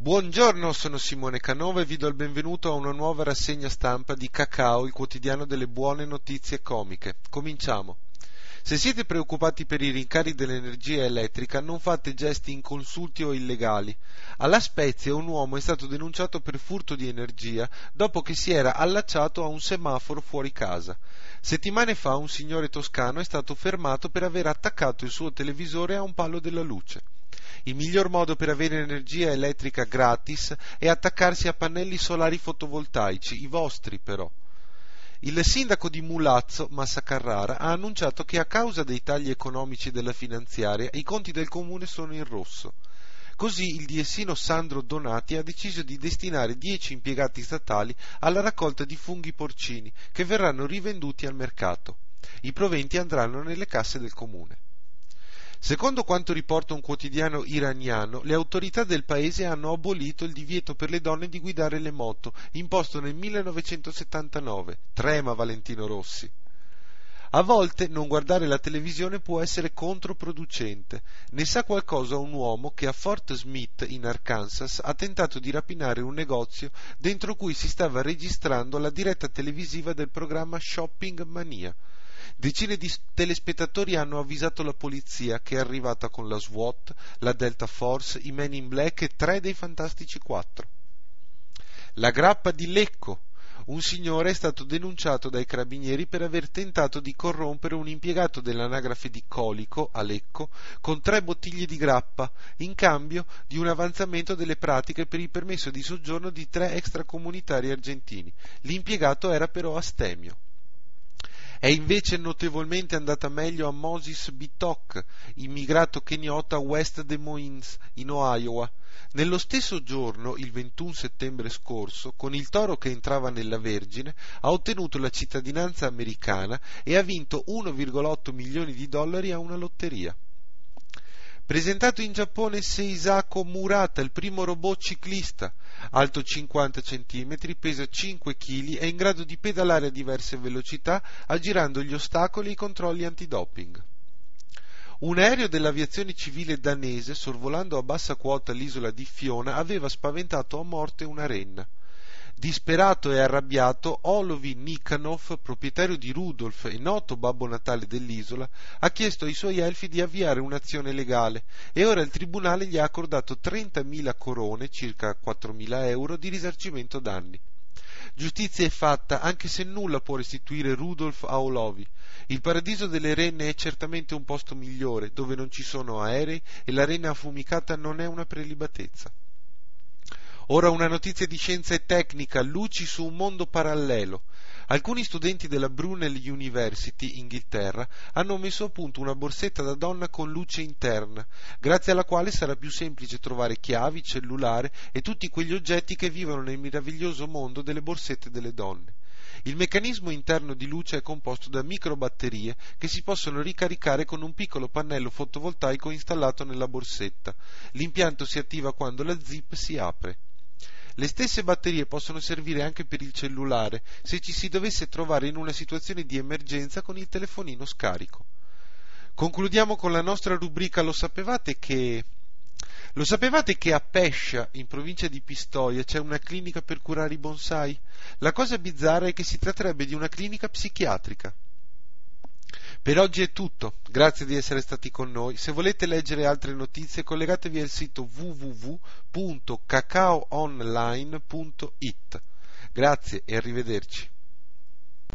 Buongiorno, sono Simone Canova e vi do il benvenuto a una nuova rassegna stampa di Cacao, il quotidiano delle buone notizie comiche. Cominciamo. Se siete preoccupati per i rincari dell'energia elettrica, non fate gesti inconsulti o illegali. Alla Spezia un uomo è stato denunciato per furto di energia dopo che si era allacciato a un semaforo fuori casa. Settimane fa un signore toscano è stato fermato per aver attaccato il suo televisore a un palo della luce. Il miglior modo per avere energia elettrica gratis è attaccarsi a pannelli solari fotovoltaici, i vostri però. Il sindaco di Mulazzo, Massa Carrara, ha annunciato che a causa dei tagli economici della finanziaria i conti del comune sono in rosso. Così il diessino Sandro Donati ha deciso di destinare 10 impiegati statali alla raccolta di funghi porcini che verranno rivenduti al mercato. I proventi andranno nelle casse del comune. Secondo quanto riporta un quotidiano iraniano, le autorità del paese hanno abolito il divieto per le donne di guidare le moto, imposto nel 1979. Trema Valentino Rossi. A volte non guardare la televisione può essere controproducente. Ne sa qualcosa un uomo che a Fort Smith, in Arkansas, ha tentato di rapinare un negozio dentro cui si stava registrando la diretta televisiva del programma Shopping Mania. Decine di telespettatori hanno avvisato la polizia che è arrivata con la SWAT, la Delta Force, i Men in Black e tre dei Fantastici 4. La grappa di Lecco. Un signore è stato denunciato dai carabinieri per aver tentato di corrompere un impiegato dell'anagrafe di Colico, a Lecco, con tre bottiglie di grappa, in cambio di un avanzamento delle pratiche per il permesso di soggiorno di tre extracomunitari argentini. L'impiegato era però astemio. È invece notevolmente andata meglio a Moses Bitok, immigrato keniota a West Des Moines, in Iowa. Nello stesso giorno, il 21 settembre scorso, con il toro che entrava nella Vergine, ha ottenuto la cittadinanza americana e ha vinto 1,8 milioni di dollari a una lotteria. Presentato in Giappone Seisako Murata, il primo robot ciclista, alto 50 cm, pesa 5 kg, è in grado di pedalare a diverse velocità, aggirando gli ostacoli e i controlli antidoping. Un aereo dell'aviazione civile danese, sorvolando a bassa quota l'isola di Fiona, aveva spaventato a morte una renna. Disperato e arrabbiato, Olovi Nikhanov, proprietario di Rudolf e noto babbo natale dell'isola, ha chiesto ai suoi elfi di avviare un'azione legale e ora il tribunale gli ha accordato 30.000 corone, circa 4.000 euro, di risarcimento danni. Giustizia è fatta, anche se nulla può restituire Rudolf a Olovi. Il paradiso delle renne è certamente un posto migliore, dove non ci sono aerei e la renna affumicata non è una prelibatezza. Ora una notizia di scienza e tecnica, luci su un mondo parallelo. Alcuni studenti della Brunel University, Inghilterra, hanno messo a punto una borsetta da donna con luce interna, grazie alla quale sarà più semplice trovare chiavi, cellulare e tutti quegli oggetti che vivono nel meraviglioso mondo delle borsette delle donne. Il meccanismo interno di luce è composto da microbatterie che si possono ricaricare con un piccolo pannello fotovoltaico installato nella borsetta. L'impianto si attiva quando la zip si apre. Le stesse batterie possono servire anche per il cellulare se ci si dovesse trovare in una situazione di emergenza con il telefonino scarico. Concludiamo con la nostra rubrica Lo sapevate che lo sapevate che a Pescia, in provincia di Pistoia, c'è una clinica per curare i bonsai? La cosa bizzarra è che si tratterebbe di una clinica psichiatrica. Per oggi è tutto, grazie di essere stati con noi. Se volete leggere altre notizie collegatevi al sito www.cacaoonline.it. Grazie e arrivederci.